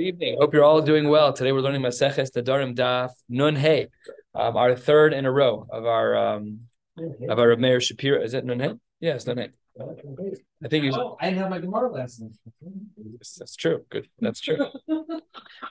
Good evening. Hope you're all doing well. Today we're learning Maseches Nedarim Daf Nun Hey, um, our third in a row of our um, of our Rav Meir Shapiro. Is it Nun Hey? Yes, Nun Hey. I think you. Oh, I didn't have my Gemara lesson. That's true. Good. That's true.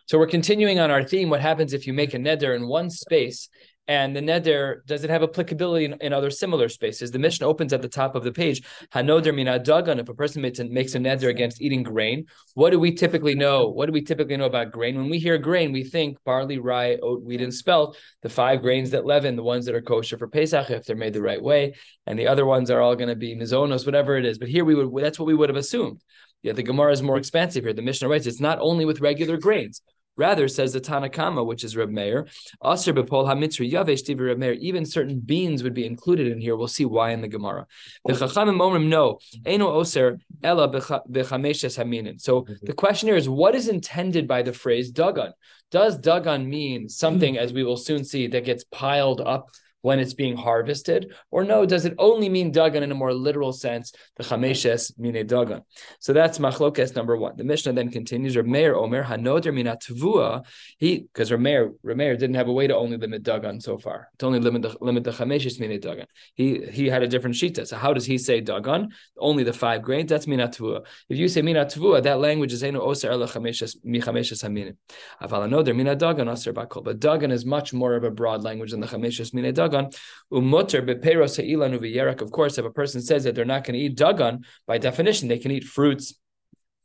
so we're continuing on our theme. What happens if you make a neder in one space and the neder, does it have applicability in, in, other similar spaces? The Mishnah opens at the top of the page. Hanoder mina dagan. If a person makes a, neder against eating grain, what do we typically know? What do we typically know about grain? When we hear grain, we think barley, rye, oat, wheat, and spelt. The five grains that leaven, the ones that are kosher for Pesach, if they're made the right way, and the other ones are all going to be mizonos, whatever it is. But here we would that's what we would have assumed. Yet the Gemara is more expansive here. The Mishnah writes it's not only with regular grains. Rather, says the Tanakama, which is Reb Meir, Aser bepol hamitzri yavesh divi Reb Meir. Even certain beans would be included in here. We'll see why in the Gemara. The Chachamim omrim no eno oser ela bechameshes haminin. So mm-hmm. the question here is, what is intended by the phrase dagan? Does dagan mean something, mm-hmm. as we will soon see, that gets piled up? When it's being harvested? Or no, does it only mean dagan in a more literal sense, the chameshes mine dagan? So that's machlokes number one. The Mishnah then continues, Rameir Omer hanoder minat tvua. He because Rameir Rameir didn't have a way to only limit dagan so far. To only limit the limit the chameshes mine dagan. He he had a different shita. So how does he say dagan? Only the five grains. That's minat tvua. If you say minat tvua, that language is eno oser ela chameshes mi chameshes haminim. Aval hanoder minat dagan oser bakol. But dagan is much more of a broad language than the chameshes mine dagan dagan. Beperos ha'ilan uviyerak. Of course, if a person says that they're not going to eat dagan, by definition, they can eat fruits,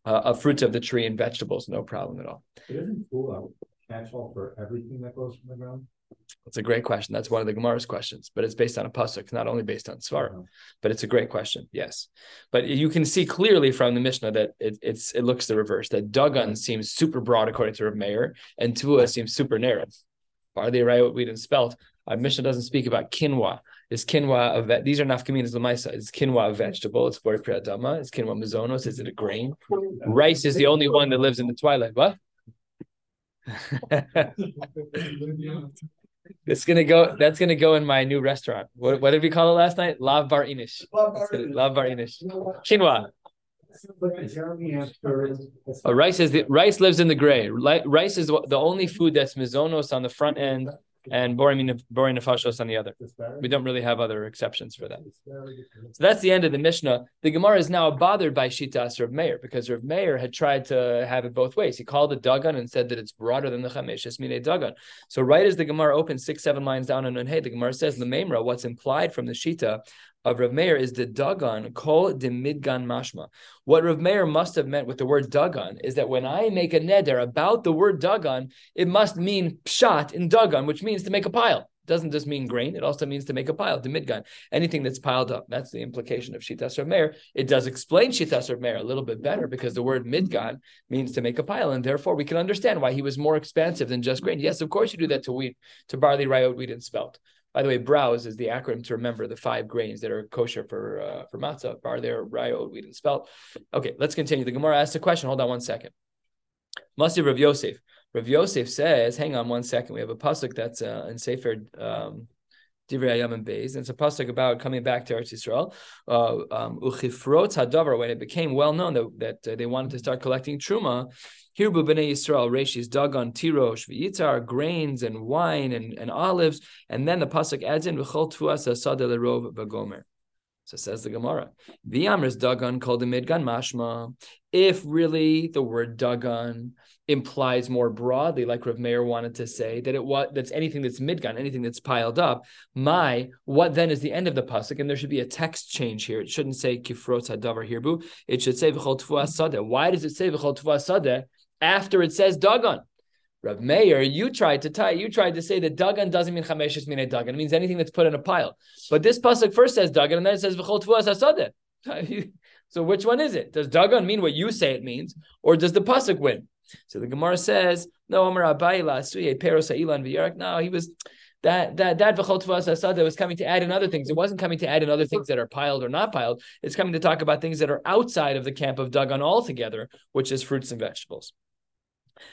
uh, of fruits of the tree and vegetables, no problem at all. It isn't cool catch all for everything that goes from the ground. That's a great question. That's one of the Gemara's questions, but it's based on a pasuk, not only based on svara. Uh-huh. But it's a great question. Yes, but you can see clearly from the Mishnah that it, it's it looks the reverse. That Dagan seems super broad according to Rav Meir, and Tua seems super narrow. Barley, we didn't spelt our Mishnah doesn't speak about quinoa. Is quinoa a ve- these are nafkaminas lemaisa? Is quinoa a vegetable? It's bori priadama. Is quinoa mizonos? Is it a grain? Rice is the only one that lives in the twilight. What? it's gonna go. That's gonna go in my new restaurant. What, what did we call it last night? Lav bar inish. Lav bar inish. Quinoa. Oh, rice is the rice lives in the gray. Rice is the only food that's mizonos on the front end and borei nefashos on the other. We don't really have other exceptions for that. So that's the end of the Mishnah. The Gemara is now bothered by Shitas Rav Meir because Rav Meir had tried to have it both ways. He called it Dagan and said that it's broader than the Chamesh Esmine Dagan. So right as the Gemara opens six seven lines down on Hey, the Gemara says the Memra. What's implied from the Shita of Rav Meir is the Dagan, call the Midgan Mashma. What Rav Meir must have meant with the word Dagan is that when I make a neder about the word Dagan, it must mean pshat in Dagan, which means to make a pile. Doesn't just mean grain, it also means to make a pile, the midgan, anything that's piled up. That's the implication of Shitas Rav Meir. It does explain Shitas Rav Meir a little bit better because the word midgan means to make a pile, and therefore we can understand why he was more expansive than just grain. Yes, of course you do that to wheat, to barley, rye, wheat, and spelt. By the way, browse is the acronym to remember the five grains that are kosher for uh, for matzah, barley, rye, oat, wheat, and spelt. Okay, let's continue. The Gemara asks a question. Hold on one second. Masi Rav Yosef. Rav Yosef says, hang on one second. We have a pasuk that's uh, in Sefer um, Divrei and Beis, and it's a pasuk about coming back to Eretz Yisrael. Uh, um, Uchifrot hadavar when it became well known that, that uh, they wanted to start collecting truma. Hirbu b'nei Yisrael reshis dagan tirosh v'yitzar grains and wine and, and olives, and then the pasuk adds in v'chol tuas asad lerov v'gomer. So says the Gemara. V'yamris dagan called the midgan mashma. If really the word dagan implies more broadly, like Rav Meir wanted to say, that it what that's anything that's midgan, anything that's piled up. My, what then is the end of the pasuk? And there should be a text change here. It shouldn't say kifrot hadavar hirbu. It should say v'chol sadeh. Why does it say v'chol sadeh after it says Dagon. Rav Meir, you tried to tie, you tried to say that Dagan doesn't mean Chameshes mine Dagan. It means anything that's put in a pile. But this pasuk first says Dagan, and then it says V'chol Tvuas. So which one is it? Does Dagan mean what you say it means, or does the pasuk win? So the Gemara says, no, Amar Abayla Suye Peros Ilan V'Yarak. No, he was that that that V'chol Tvuas Hasadeh was coming to add in other things. It wasn't coming to add in other things that are piled or not piled. It's coming to talk about things that are outside of the camp of Dagan altogether, which is fruits and vegetables.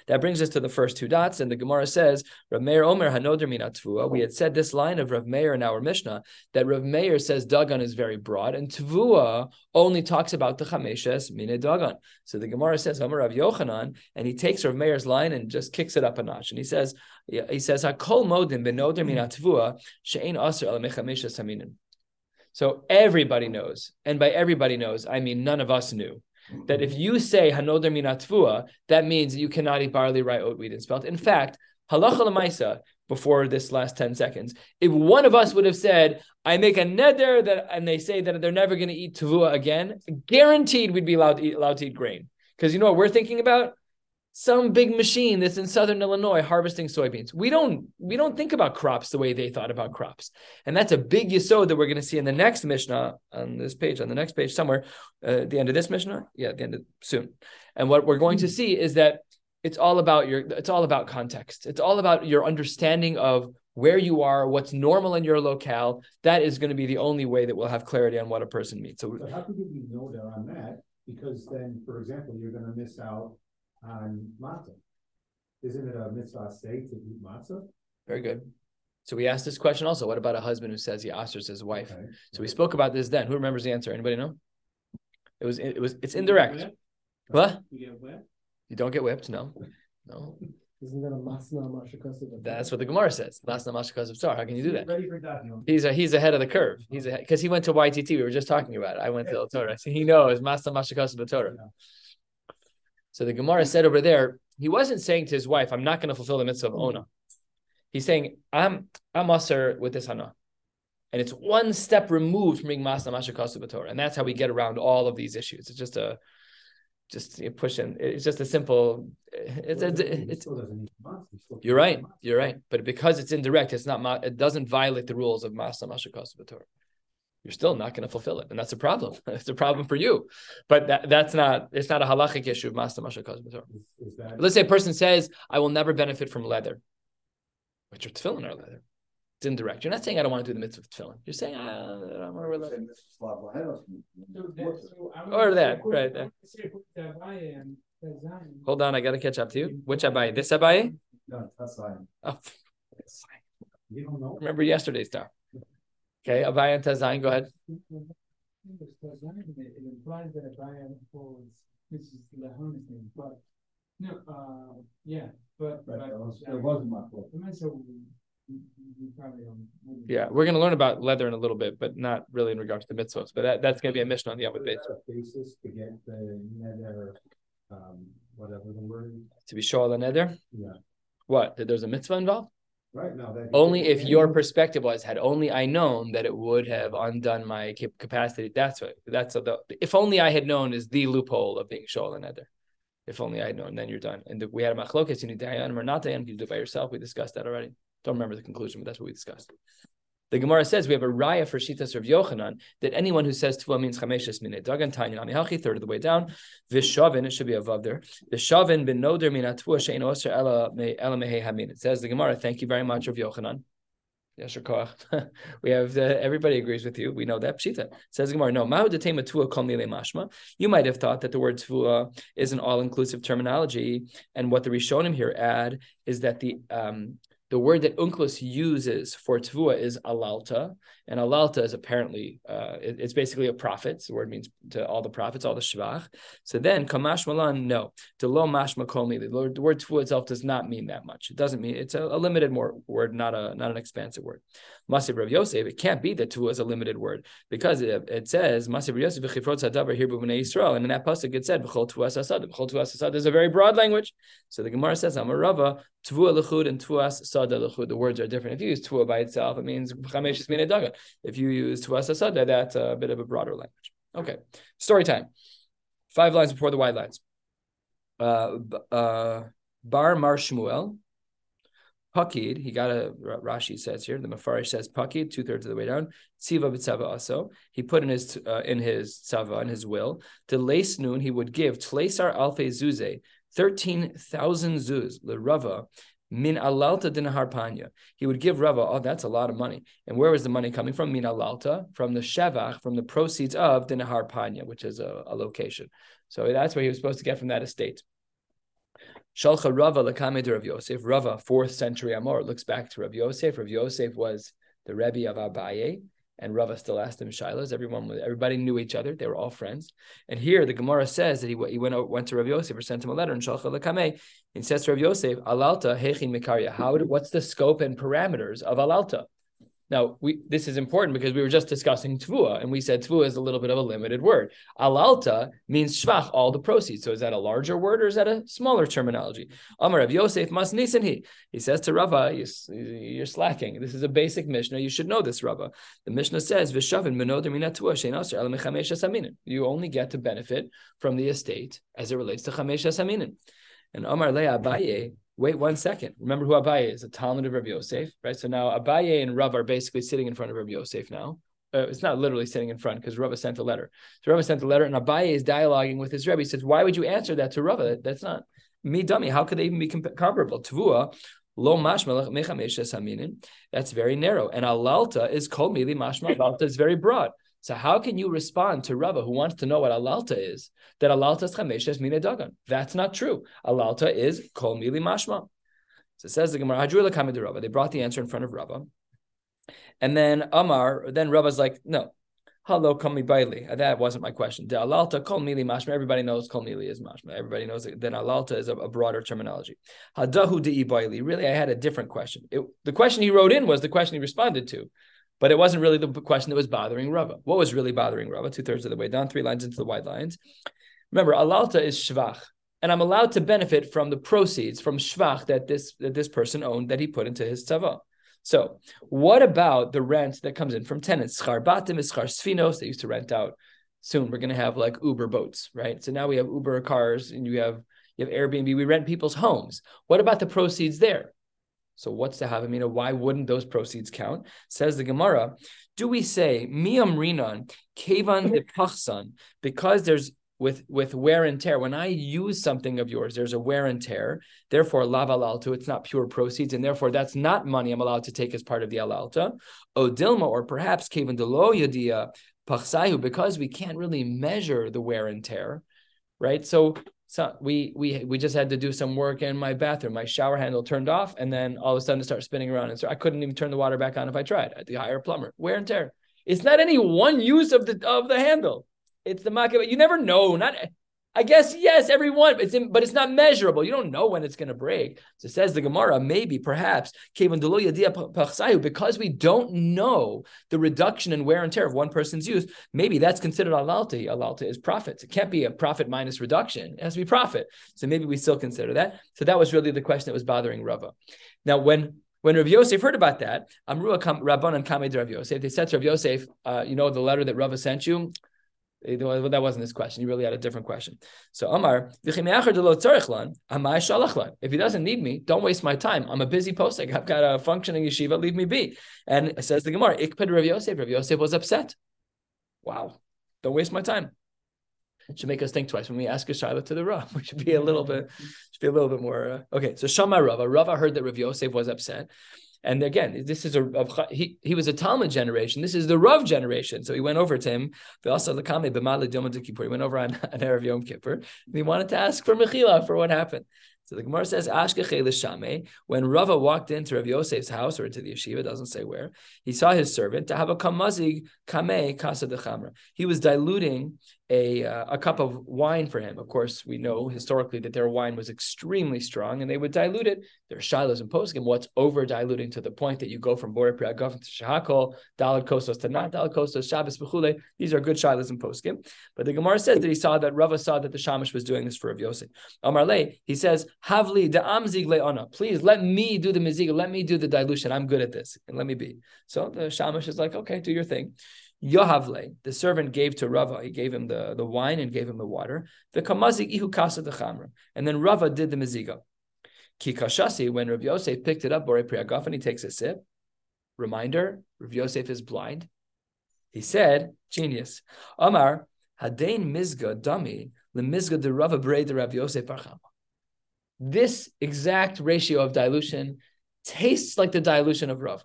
That brings us to the first two dots, and the Gemara says, Rav Meir Omer Hanoder Mina We had said this line of Rav Meir in our Mishnah that Rav Meir says Dagon is very broad, and Tvua only talks about the Chameshes Mine Dagon. So the Gemara says Omer Rav Yochanan, and he takes Rav Meir's line and just kicks it up a notch, and he says, he says Hakol Modim Benoder Mina Tvua Shein Aser El Mechameshes Haminin. So everybody knows, and by everybody knows, I mean none of us knew that if you say hanoder minatvua, that means you cannot eat barley, rye, oat, wheat, and spelt. In fact, halacha lemaisa, before this last 10 seconds, if one of us would have said, I make a neder that and they say that they're never going to eat tavua again, guaranteed we'd be allowed to eat, allowed to eat grain. Because you know what we're thinking about? Some big machine that's in southern Illinois harvesting soybeans. We don't we don't think about crops the way they thought about crops, and that's a big yisod that we're going to see in the next Mishnah on this page, on the next page somewhere, uh, at the end of this Mishnah, yeah, at the end of soon. And what we're going to see is that it's all about your it's all about context. It's all about your understanding of where you are, what's normal in your locale. That is going to be the only way that we'll have clarity on what a person means. So, so how could you know there on that? Because then, for example, you're going to miss out on matzah. Isn't it a mitzvah say to eat matzah? Very good. So we asked this question also. What about a husband who says he osters his wife? Okay. So we spoke about this then. Who remembers the answer? Anybody know? It was it was it's indirect. What? You, you don't get whipped, no. No. Isn't that a masna mashakasav? That's what the Gemara says. Masna mashakasav tzar. How can you do that? Ready for He's a, he's ahead of the curve. He's because he went to YTT. We were just talking about it. I went to the Torah. So he knows masna mashakasav Torah. So the Gemara said over there, he wasn't saying to his wife, I'm not going to fulfill the mitzvah of Ona. He's saying, I'm I'm usher with this hana. And it's one step removed from being Masna Mashakasu And that's how we get around all of these issues. It's just a just you pushing. It's just a simple. It's, it's, it's, you're right. You're right. But because it's indirect, it's not. It doesn't violate the rules of Masna Mashakasu you're still not going to fulfill it. And that's a problem. it's a problem for you. But that, that's not, it's not a halachic issue of Master Masha Let's say a person says, I will never benefit from leather, but your tefillin are leather. It's indirect. You're not saying I don't want to do the mitzvah of tefillin. You're saying I don't want to wear leather. Or that, right. There. Hold on, I got to catch up to you. Which Abaye? This Abaye? No, that's fine. Oh, Remember yesterday's talk. Okay, Abaye and Tazayin, go ahead. It implies that Abaye holds this is the thing, but no, uh, yeah, but, but, but was, it wasn't my fault. Yeah, we're going to learn about leather in a little bit, but not really in regards to mitzvahs. But that, that's going to be a mission on the Yavud base. Basis to get the nether, um, whatever the word. To be shoal the nether. Yeah. What? That there's a mitzvah involved? Right now, only if your perspective was had only I known that it would have undone my capacity. That's what that's the if only I had known is the loophole of being shol and eder. If only I had known, then you're done. And the, we had a machlokas, you need dayan or not dayan, you do it by yourself. We discussed that already. Don't remember the conclusion, but that's what we discussed. The Gemara says we have a raya for Shitas of Yochanan that anyone who says Tva means Chameshes Mine Dagan Tanya Amihachi, third of the way down. Vishavin, it should be above there. Vishavin bin Noder Mina Tvua Shein Oser Ela Mehe Hamin. It says the Gemara, thank you very much of Yochanan. Yes, we have uh, everybody agrees with you. We know that pshita says Gemara. No, mashma. You might have thought that the word tvua is an all-inclusive terminology, and what the Rishonim here add is that the um, the word that Onkelos uses for tvua is alalta, and alalta is apparently uh, it, it's basically a prophet. The word means to all the prophets, all the shvach. So then kamash malan, no, to lo mashma kolmi. The word tvua itself does not mean that much. It doesn't mean it's a, a limited more word, not a not an expansive word. Masiv Rav Yosef, it can't be that tvua is a limited word because it, it says Masiv Rav Yosef v'chifrot sadavar here b'nei Yisrael, and in that pasuk it said v'chol tuas asad. V'chol tuas asad is a very broad language. So the Gemara says Amarava tvua lechud and tuas sada lechud. The words are different. If you use tvua by itself, it means chameshes. If you use tuas asada, that's a bit of a broader language. Okay, story time. Five lines before the wide lines. Uh, uh, Bar Mar Shmuel, Pakid, he got a Rashi says here. The Mafarish says Pakid, two thirds of the way down. Tziva b'tzava also. He put in his uh, in his tzava in his will to lace noon. He would give tleisar alfe zuze, thirteen thousand zuz the Rava min alalta dinahar panya. He would give Rava. Oh, that's a lot of money. And where was the money coming from? Min alalta from the shevach from the proceeds of dinahar panya, which is a, a location. So that's where he was supposed to get from that estate. Shalcha Rava Lakame Rav Yosef. Rava, fourth century Amor, looks back to Rav Yosef. Rav Yosef was the Rebbe of Abaye, and Rava still asked him shilas. Everyone, everybody knew each other. They were all friends. And here the Gemara says that he, he went went to Rav Yosef or sent him a letter and Shalcha Lakame. He says to Rav Yosef, Alalta Hechin Mikarya. How? What's the scope and parameters of Alalta? Now, we this is important because we were just discussing tvua, and we said tvua is a little bit of a limited word. Alalta means shvach, all the proceeds. So is that a larger word or is that a smaller terminology? Amar of Yosef mas nisanhi. He says to Rava, you're slacking. This is a basic Mishnah. You should know this, Rava. The Mishnah says, Vishavin You only get to benefit from the estate as it relates to chamesh aminin. And Amar Le Abaye, wait one second. Remember who Abaye is, a Talmud of Rabbi Yosef, right? So now Abaye and Rav are basically sitting in front of Rabbi Yosef now. Uh, it's not literally sitting in front because Rava sent a letter. So Rava sent a letter, and Abaye is dialoguing with his Rebbe. He says, "Why would you answer that to Rava? That, that's not me, dummy. How could they even be comp- comparable? Tvua lo That's very narrow, and alalta is kol mili mashma. Alalta is very broad. So how can you respond to Rava who wants to know what alalta is? That alalta is chameshes mine dagan. That's not true. Alalta is kol mili mashma. So it says the Gemara. They brought the answer in front of Rava, and then Amar. Then Rava's like, no. Hello, kol mi baili. Uh, that wasn't my question. The alalta kol mili mashma. Everybody knows kol mili is mashma. Everybody knows that. Then alalta is a, a broader terminology. Hadahu de baili. Really, I had a different question. It, the question he wrote in was the question he responded to. But it wasn't really the question that was bothering Rava. What was really bothering Rava? Two thirds of the way down, three lines into the wide lines. Remember, alalta is shvach, and I'm allowed to benefit from the proceeds from shvach that this that this person owned that he put into his tzava. So, what about the rent that comes in from tenants? Schar batim is schar sfinos. They used to rent out. Soon we're going to have like Uber boats, right? So now we have Uber cars, and you have you have Airbnb. We rent people's homes. What about the proceeds there? So what's the Havamina? Why wouldn't those proceeds count? Says the Gemara, do we say Miam Rinan, Kevan de Pachsan, because there's with with wear and tear. When I use something of yours, there's a wear and tear. Therefore, lav alalto, it's not pure proceeds, and therefore that's not money I'm allowed to take as part of the alalta. Odilma, or perhaps kevan de lo yadia pachsayu, because we can't really measure the wear and tear, right? So so we we we just had to do some work in my bathroom. My shower handle turned off, and then all of a sudden it started spinning around, and so I couldn't even turn the water back on if I tried. I had to hire a plumber. Wear and tear. It's not any one use of the of the handle. It's the market. You never know. Not I guess yes, everyone, it's in, but it's not measurable. You don't know when it's going to break. So says the Gemara, maybe, perhaps, because we don't know the reduction in wear and tear of one person's use. Maybe that's considered alalti. Alalti is profit. It can't be a profit minus reduction. It has to be profit. So maybe we still consider that. So that was really the question that was bothering Rava. Now, when when Rav Yosef heard about that, Amrua Rabban and Kamed Rav Yosef, they said to Rav Yosef, uh, you know the letter that Rava sent you. That wasn't his question. He really had a different question. So Amar, if he doesn't need me, don't waste my time. I'm a busy posting. I've got a functioning yeshiva. Leave me be. And it says the Gemara, Ikped Rav Yosef. Rav Yosef was upset. Wow, don't waste my time. It should make us think twice when we ask a shaila to the Rav. We should be a little bit, should be a little bit more. Uh, okay, so Shama Rava. Rava heard that Rav Yosef was upset. And again, this is a, he, he was a Talmud generation. This is the Rav generation. So he went over to him. He went over on, on Erev Yom Kippur. And he wanted to ask for Mechila for what happened. So the Gemara says, Ashkeche when Rava walked into Rav Yosef's house or into the yeshiva, doesn't say where, he saw his servant to have a kamazig kame kasa de chamra. He was diluting a, uh, a cup of wine for him. Of course, we know historically that their wine was extremely strong and they would dilute it. There are shilas and poskim. What's over diluting to the point that you go from Bore Priagov to Shahakol, Dalad Kostos to not Dalad Kostos, Shabbos Bechule. These are good shilas and poskim. But the Gemara says that he saw that Rava saw that the Shamash was doing this for Rav Yosef. Amar Le, he says, Havli de amzig le'ana. Please let me do the mizig, let me do the dilution. I'm good at this. And let me be. So the Shamash is like, okay, do your thing. Yohavle, the servant gave to Rava, he gave him the, the wine and gave him the water. The kamazik ihu kasa the chamra. And then Rava did the meziga. Kikashasi, when Rav Yosef picked it up, Bore Priagaf, he takes a sip. Reminder, Rav Yosef is blind. He said, genius. Amar, Hadain Mizga Dami, the Mizga de Rava Breda Rav Yosef Archama. This exact ratio of dilution tastes like the dilution of Rav.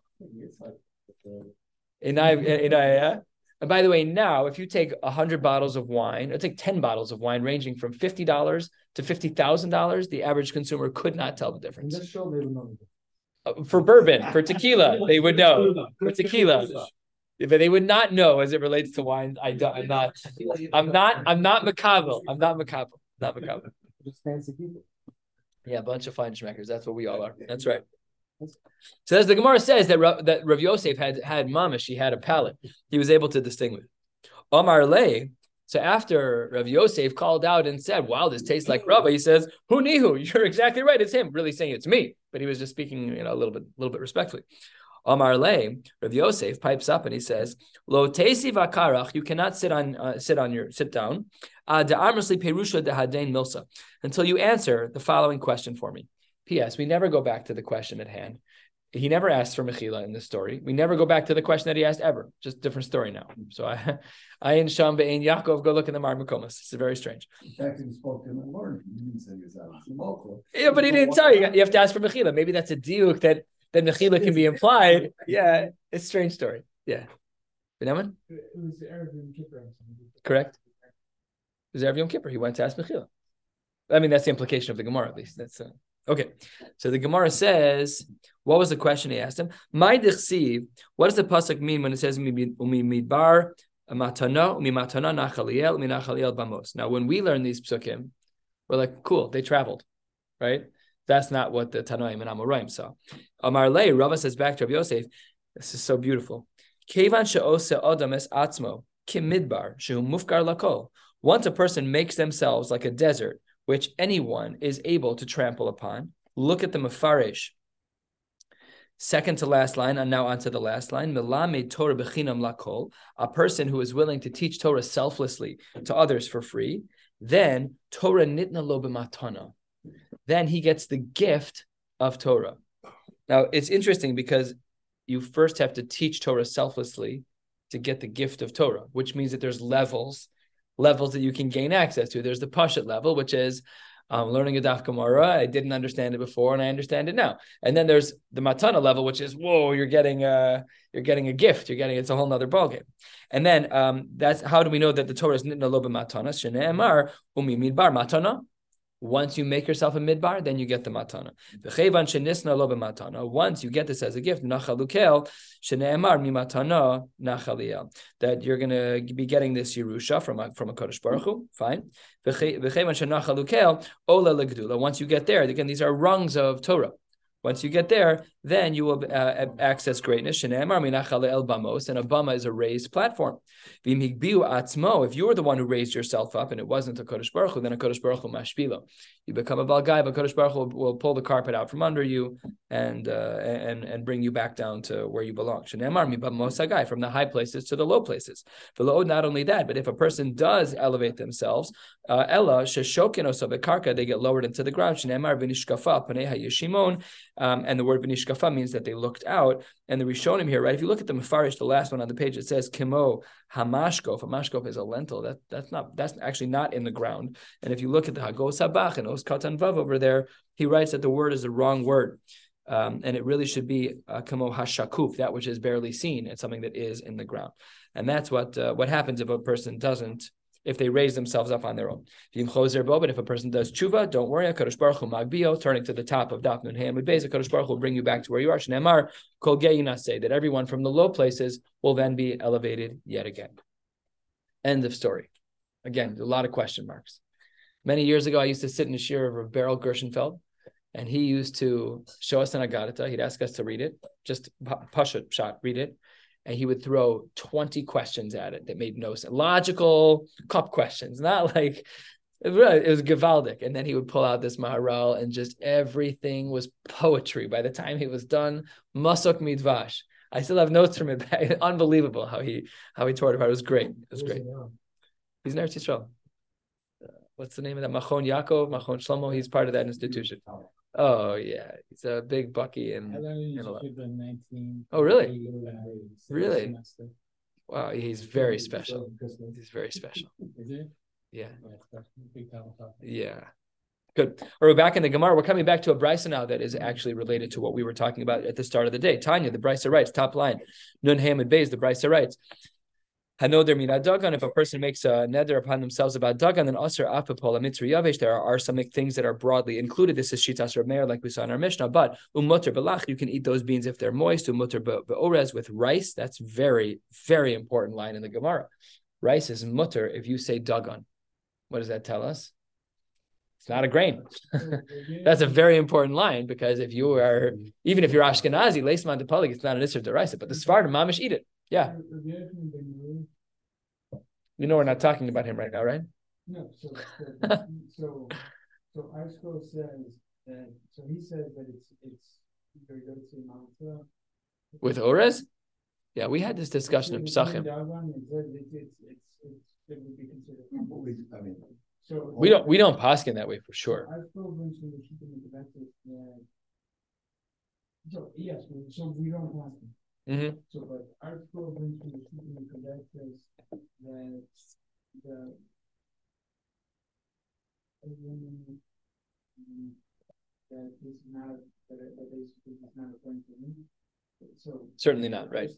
In I, in I, and by the way, now if you take hundred bottles of wine, or take ten bottles of wine, ranging from fifty dollars to fifty thousand dollars, the average consumer could not tell the difference. show, they know. Uh, For bourbon, for tequila, they would know. For tequila, but they would not know as it relates to wine. I don't. I'm not. I'm not. I'm not macabre. I'm not macabre. Not macabre. Just fancy people. Yeah, a bunch of fine schmeckers. That's what we all are. That's right. So as the Gemara says that that Rav Yosef had had mamish, he had a palate. He was able to distinguish. Omar Le. So after Rav Yosef called out and said, "Wow, this tastes like Rabba," he says, "Who nihu? You're exactly right. It's him." Really saying it's me, but he was just speaking, you know, a little bit, a little bit respectfully. Omar Le, Rav Yosef pipes up and he says, "Lo tesi vakarach. You cannot sit on uh, sit on your sit down. Da'amrsli perusha dehadein milsa until you answer the following question for me." P.S. We never go back to the question at hand. He never asked for Mechila in this story. We never go back to the question that he asked ever. Just different story now. So I, I and Sham and Yaakov go look in the Mar Makomas. It's very strange. In fact, he spoke to him and learned. He didn't say he was out of local. Yeah, but he didn't tell you. You have to ask for Mechila. Maybe that's a diuk that that Mechila can be implied. Yeah, it's a strange story. Yeah. Benjamin? It was Arab and Kippur. Correct. It was Erev Yom Kippur. He went to ask Mechila. I mean, that's the implication of the Gemara, at least. That's uh, okay. So the Gemara says, what was the question he asked him? My dichsiv, what does the pasuk mean when it says umi midbar matana umi matana nachaliel umi nachaliel bamos? Now, when we learn these psukim, we're like, cool, they traveled, right? That's not what the Tanoim and Amoraim saw. Amar lei, Rava says back to Rabbi Yosef, this is so beautiful. Kevan adam es atzmo kim midbar shehu mufkar lakol. Once a person makes themselves like a desert, which anyone is able to trample upon, look at the mafarish. Second to last line, and now onto the last line. Milame Torah bechinam lakol, a person who is willing to teach Torah selflessly to others for free. Then Torah nitna lo b'matana. Then he gets the gift of Torah. Now it's interesting because you first have to teach Torah selflessly to get the gift of Torah, which means that there's levels, levels that you can gain access to. There's the Pashat level, which is um, learning a Daf Gemara. I didn't understand it before, and I understand it now. And then there's the Matana level, which is whoa, you're getting a you're getting a gift. You're getting it's a whole nother ballgame. And then um, that's how do we know that the Torah is nitna lo b'matana? Shneemar umi midbar matana. Once you make yourself a midbar, then you get the matana. Once you get this as a gift. That you're going to be getting this yerusha from a, from a kodesh baruch Hu. Fine. Once you get there, again, these are rungs of Torah. Once you get there, then you will uh, access greatness. And a bama is a raised platform. If you were the one who raised yourself up, and it wasn't a kodesh baruch Hu, then a kodesh baruch Hu mashpilo. You become a balgai, but kodesh baruch Hu will, pull the carpet out from under you and uh, and and bring you back down to where you belong. From the high places to the low places. Not only that, but if a person does elevate themselves, uh, ella osabekarka, they get lowered into the ground. Um, and the word Benishkafa means that they looked out. And the Rishonim here, right? If you look at the Mefarish, the last one on the page, it says Kimo Hamashkof. Hamashkof is a lentil. That that's not that's actually not in the ground. And if you look at the Hagos Habach and Os Katan Vav over there, he writes that the word is the wrong word. Um, and it really should be uh, Hashakuf, that which is barely seen. It's something that is in the ground. And that's what uh, what happens if a person doesn't if they raise themselves up on their own. But if a person does tshuva, don't worry. Kadosh Baruch Hu magbio, turning to the top of Daf Nun Ham Beis, Kadosh Baruch will bring you back to where you are. Shneimar kol say that everyone from the low places will then be elevated yet again. End of story. Again, a lot of question marks. Many years ago, I used to sit in the shir of Beryl Gershenfeld, and he used to show us an Agadata. He'd ask us to read it, just pashat shot, read it and he would throw 20 questions at it that made no sense. Logical cup questions, not like it was Gavaldic. And then he would pull out this Maharal and just everything was poetry. By the time he was done, Masuk Midvash. I still have notes from it. Unbelievable how he how he tore it apart. It was great. It was great. He's in Eretz Yisrael. Uh, what's the name of that? Machon Yaakov, Machon Shlomo. He's part of that institution. Oh yeah, he's a big Bucky and. Oh really? Really? Wow, he's very special. He's very special. Yeah. Yeah. Good. All right, we're back in the Gemara. We're coming back to a brisa now that is actually related to what we were talking about at the start of the day. Tanya, the brisa writes, top line, Nun Hamid Bays, the brisa writes, Hanoder mina dagan. If a person makes a neder upon themselves about dagan, then aser apapol mitzri yavesh. There are some things that are broadly included. This is shitas Meir, like we saw in our Mishnah. But umutter belach, you can eat those beans if they're moist. Umutter beorez with rice. That's very very important line in the Gemara. Rice is mutter if you say dagan. What does that tell us? It's not a grain. That's a very important line because if you are, even if you're Ashkenazi, leisman depalig, it's not an isser deraisa, but the Sephardim mamish eat it. Yeah. You know we're not talking about him right now, right? No, so so so, so says that so he says that it's it's with Orez? Yeah, we had this discussion in Pesachim. I mean, so we don't we don't paskin that way for sure. So yes, so we don't paskin. Mm-hmm. So, but our school brings to the keeping connectors that the that is not that, that basically is not a point for me. So certainly not right.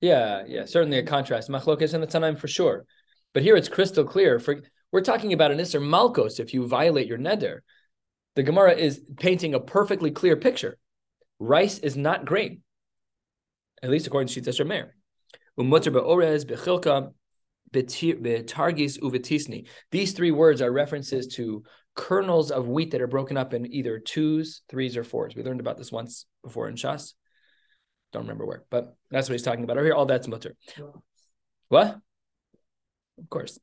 Yeah, yeah, certainly a contrast. Machlokas and the Tanaim for sure, but here it's crystal clear. For we're talking about an Isser Malkos. If you violate your neder, the Gemara is painting a perfectly clear picture. Rice is not grain at least according to Shitas Rameir. Umutter be'orez be'chilka be'targis uvetisni. These three words are references to kernels of wheat that are broken up in either twos, threes, or fours. We learned about this once before in Shas. Don't remember where, but that's what he's talking about over here. All that's mutter. What? Of course.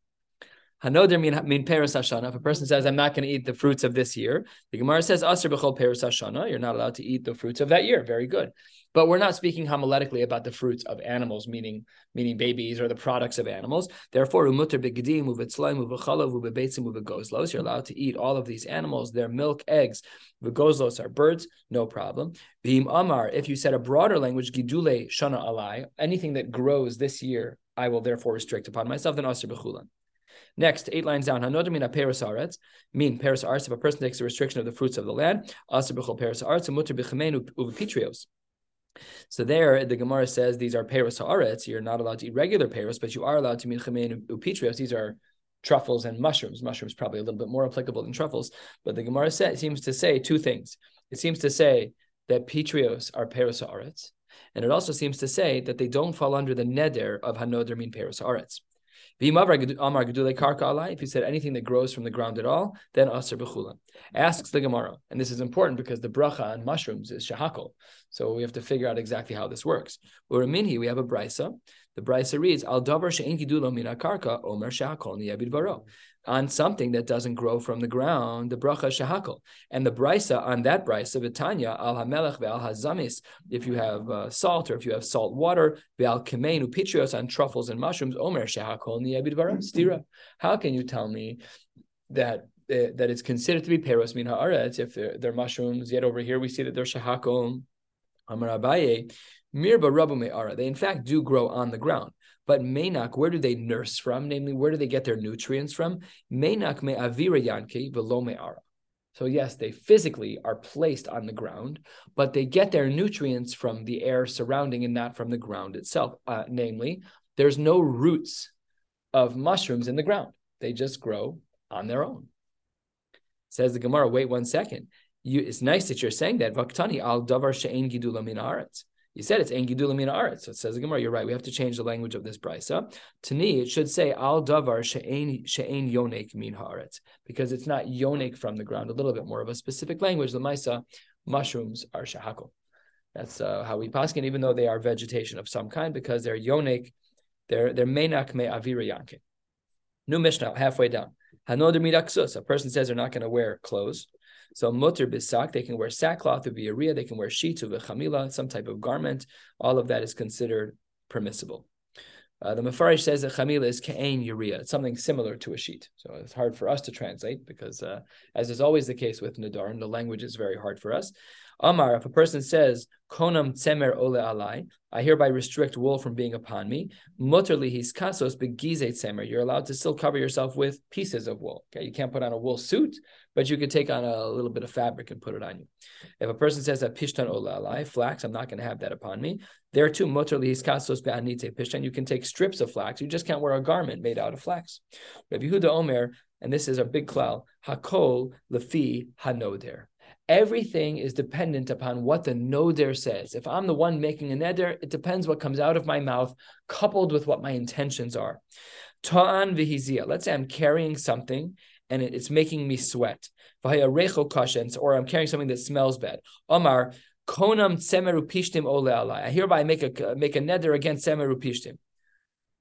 Hanoder mean mean peres hashana. If a person says, "I'm not going to eat the fruits of this year," the Gemara says, "Aser b'chol peres hashana." You're not allowed to eat the fruits of that year. Very good. But we're not speaking homiletically about the fruits of animals, meaning meaning babies or the products of animals. Therefore, umuter begedim uvetzlaim uvechalav uvebeitzim uvegozlos. You're allowed to eat all of these animals, their milk, eggs. Vegozlos are birds, no problem. V'im amar, if you said a broader language, gidule shana alai, anything that grows this year, I will therefore restrict upon myself. Then aser bechulan. Next, eight lines down. Hanodamina peris aretz mean peris arts. If a person takes a restriction of the fruits of the land, aser bechol peris arts and mutter uvepitrios. So there, the Gemara says these are peros haaretz. You're not allowed to eat regular peros, but you are allowed to eat chamein upitrios. These are truffles and mushrooms. Mushrooms probably a little bit more applicable than truffles. But the Gemara says, seems to say two things. It seems to say that pitrios are peros haaretz, and it also seems to say that they don't fall under the neder of hanoder mean peros haaretz. If you said anything that grows from the ground at all, then aser b'chulan. Asks the Gemara, and this is important because the bracha on mushrooms is shahakol. So we have to figure out exactly how this works. Uraminhi, we have a brisa. The brisa reads, Al davar she'en gidulo min karka omer shahakol niyabid varo on something that doesn't grow from the ground, the bracha shahakol. And the brisa on that brisa, Vitanya, al hamelech ve'al hazamis, if you have uh, salt or if you have salt water, ve'al kemenu pitrios on truffles and mushrooms, omer shahakol niyabid stira. How can you tell me that uh, that it's considered to be peros min haaretz if they're, they're, mushrooms? Yet over here we see that they're shahakol. Amar Abaye, mirba rabu me'ara. They in fact do grow on the ground. But Menak, where do they nurse from? Namely, where do they get their nutrients from? Menak me avira yanke velo me'ara. So yes, they physically are placed on the ground, but they get their nutrients from the air surrounding and not from the ground itself. Uh, namely, there's no roots of mushrooms in the ground. They just grow on their own. Says the Gemara, wait one second. You, it's nice that you're saying that. Vaktani al davar she'en gidula min you said it's min aretz. So it says the Gemara, you're right. We have to change the language of this brisa. To me, it should say al davar she'ein she'ein yonek min haaretz because it's not yonek from the ground. A little bit more of a specific language. The Maisa mushrooms are shahakol. That's uh, how we paskin, even though they are vegetation of some kind, because they're yonek, they're they're menak me avira yanke. New Mishnah, halfway down. Hanoder midaksus. A person says they're not going to wear clothes. So mutter bisak, they can wear sackcloth of Uriah, they can wear sheets of chamila, some type of garment. All of that is considered permissible. Uh, the Mefarish says that chamila is ka'ain. It's something similar to a sheet. So it's hard for us to translate because, uh, as is always the case with Nadarim, the language is very hard for us. Amar, if a person says, Konam tzemer ole alai, I hereby restrict wool from being upon me. Muterli his kasos begize tzemer. You're allowed to still cover yourself with pieces of wool. Okay, you can't put on a wool suit, but you could take on a little bit of fabric and put it on you. If a person says that pishtan ole alai, flax, I'm not going to have that upon me. There too, muterli his kasos be'anite pishtan. You can take strips of flax. You just can't wear a garment made out of flax. Rabbi Yehuda Omer, and this is a big klal, hakol lefi hanoder. Everything is dependent upon what the noder says. If I'm the one making a neder, it depends what comes out of my mouth, coupled with what my intentions are. Ta'an vihizia. Let's say I'm carrying something and it's making me sweat. Or I'm carrying something that smells bad. Omar, konam tsemeru pishtim ole I hereby make a make a neder against tsemeru pishtim.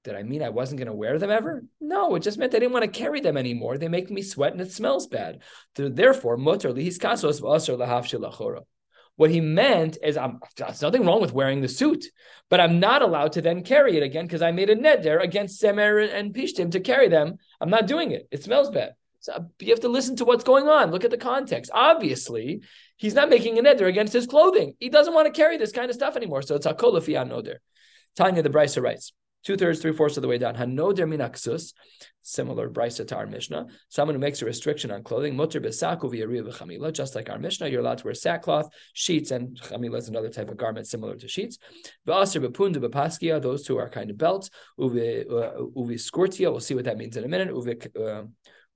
Did I mean I wasn't going to wear them ever? No, it just meant I didn't want to carry them anymore. They make me sweat and it smells bad. Therefore, v'asr What he meant is, I'm, there's nothing wrong with wearing the suit, but I'm not allowed to then carry it again because I made a net there against Semer and Pishtim to carry them. I'm not doing it. It smells bad. So you have to listen to what's going on. Look at the context. Obviously, he's not making a neder against his clothing. He doesn't want to carry this kind of stuff anymore. So it's a kolafiyan noder. Tanya the Brisa writes two thirds, three fourths of the way down. Hanoder minaksus, similar brisa to our Mishnah. Someone who makes a restriction on clothing, mutter besaku v'chamila, just like our Mishnah, you're allowed to wear sackcloth, sheets, and chamila is another type of garment similar to sheets. V'aser bepundu bepaskia, those two are kind of belts. Uvi uvi skurtia, we'll see what that means in a minute. Uvi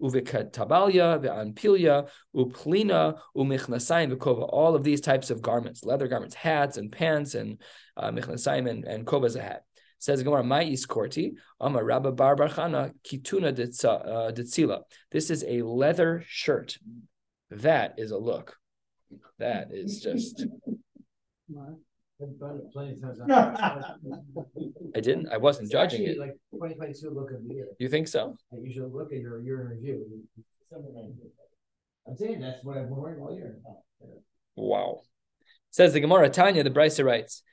uvekatabalia, ve'anpilia, uplina, umichnasayim, v'kova, all of these types of garments, leather garments, hats and pants, and uh, michnasayim, and, and kova is a hat. Says Gemara, "My iskorti, Amar Rabba Bar Barchana Kituna uh, Ditzila." This is a leather shirt. That is a look. That is just. I didn't. I wasn't it's judging it. Like 2022 look of the year. You think so? I usually look at your year in review. I'm saying that's what I've been wearing all year. Wow. Says the Gemara Tanya, the Brisa writes,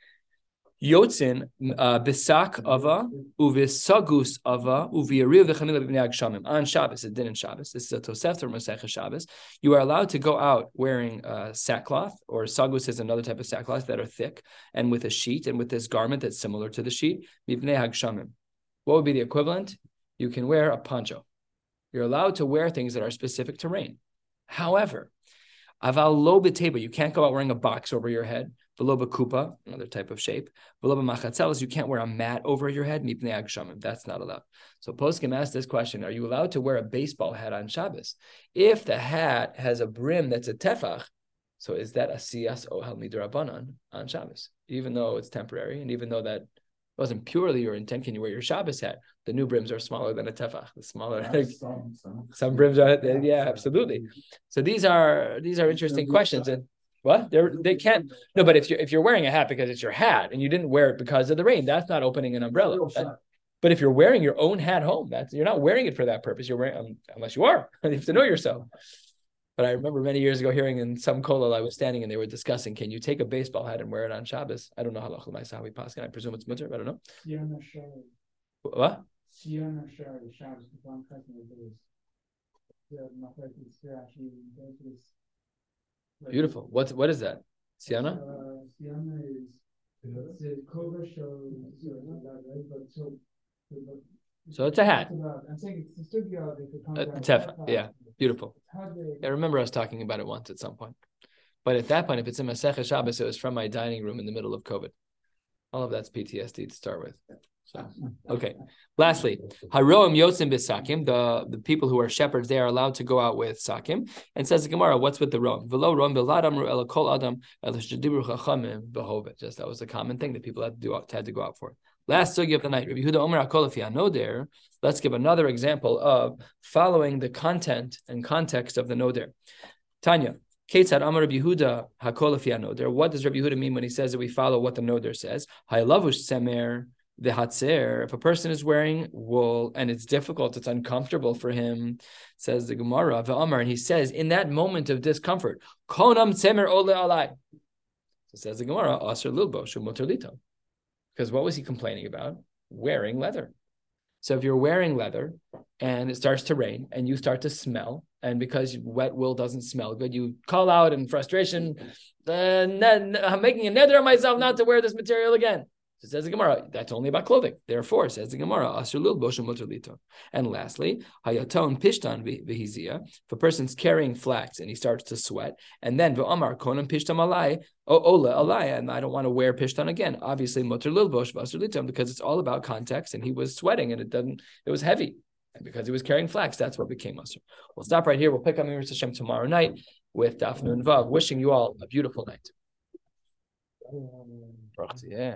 Yotzin uh, bisak ava uvisagus ava uviyariv v'chamila b'nei agshamim on Shabbos. It did in Shabbos. This is a Tosefta Masechah Shabbos. You are allowed to go out wearing uh, sackcloth, or sagus is another type of sackcloth that are thick, and with a sheet, and with this garment that's similar to the sheet. B'nei agshamim. What would be the equivalent? You can wear a poncho. You're allowed to wear things that are specific to rain. However, aval lo you can't go out wearing a box over your head. Veloba kupa, another type of shape. Veloba machatzelis, you can't wear a mat over your head. Mipnei agshamim, that's not allowed. So Poskim asked this question: Are you allowed to wear a baseball hat on Shabbos? If the hat has a brim that's a tefach, so is that a siyas ohel midrabanan on Shabbos? Even though it's temporary, and even though that wasn't purely your intent, can you wear your Shabbos hat? The new brims are smaller than a tefach. The smaller, some, some. some brims are, yeah, absolutely. So these are these are interesting questions, and what? They they can't. No, but if you're if you're wearing a hat because it's your hat and you didn't wear it because of the rain, that's not opening an umbrella. That, but if you're wearing your own hat home, that's you're not wearing it for that purpose. You're wearing um, unless you are. you have to know yourself. But I remember many years ago hearing in some kollel I was standing and they were discussing, can you take a baseball hat and wear it on Shabbos? I don't know how halachah ma'asawi paskin. I presume it's mutter. I don't know. What? Beautiful. What what is that? Siana? Uh, Siana is the cover shows so it's a hat. I'm saying it's a studio. Uh, yeah, beautiful. I remember us talking about it once at some point. But at that point, if it's in Masech Shabbos, it was from my dining room in the middle of COVID. All of that's PTSD to start with. So, okay. Lastly, haroim yotzim bisakim. The the people who are shepherds, they are allowed to go out with sakim. And says the Gemara, what's with the rom? Velo rom biladam ela kol adam. Just that was a common thing that people had to do had to go out for. Last sugi of the night, Rabbi Yehuda Omer know there. Let's give another example of following the content and context of the noder. Tanya, Ketzad Amar Rabbi Yehuda Hakolafi Noder. What does Rabbi Yehuda mean when he says that we follow what the noder says? Haylavush Semer the hatzer, if a person is wearing wool and it's difficult, it's uncomfortable for him, says the Gemara, Amar, and he says, in that moment of discomfort, konam tzemer ole alai. So says the Gemara, aser lilbo shumoterlito. Because what was he complaining about? Wearing leather. So if you're wearing leather and it starts to rain and you start to smell, and because wet wool doesn't smell good, you call out in frustration, I'm making a nether on myself not to wear this material again. So says the Gemara, that's only about clothing. Therefore, says the Gemara, Asrulul Boshim Mutalito. And lastly, Hayaton Pishtan Vihizia. If a person's carrying flax and he starts to sweat, and then V'Amar Konam Pishtam Alai, Ola Alai, and I don't want to wear Pishtan again. Obviously, Mutalil Bosh Vasrulitum, because it's all about context, and he was sweating and it doesn't, it was heavy. And because he was carrying flax, that's what became Musr. We'll stop right here. We'll pick up Mir Hashem tomorrow night with Daf Nun Vav. Wishing you all a beautiful night. Um, yeah.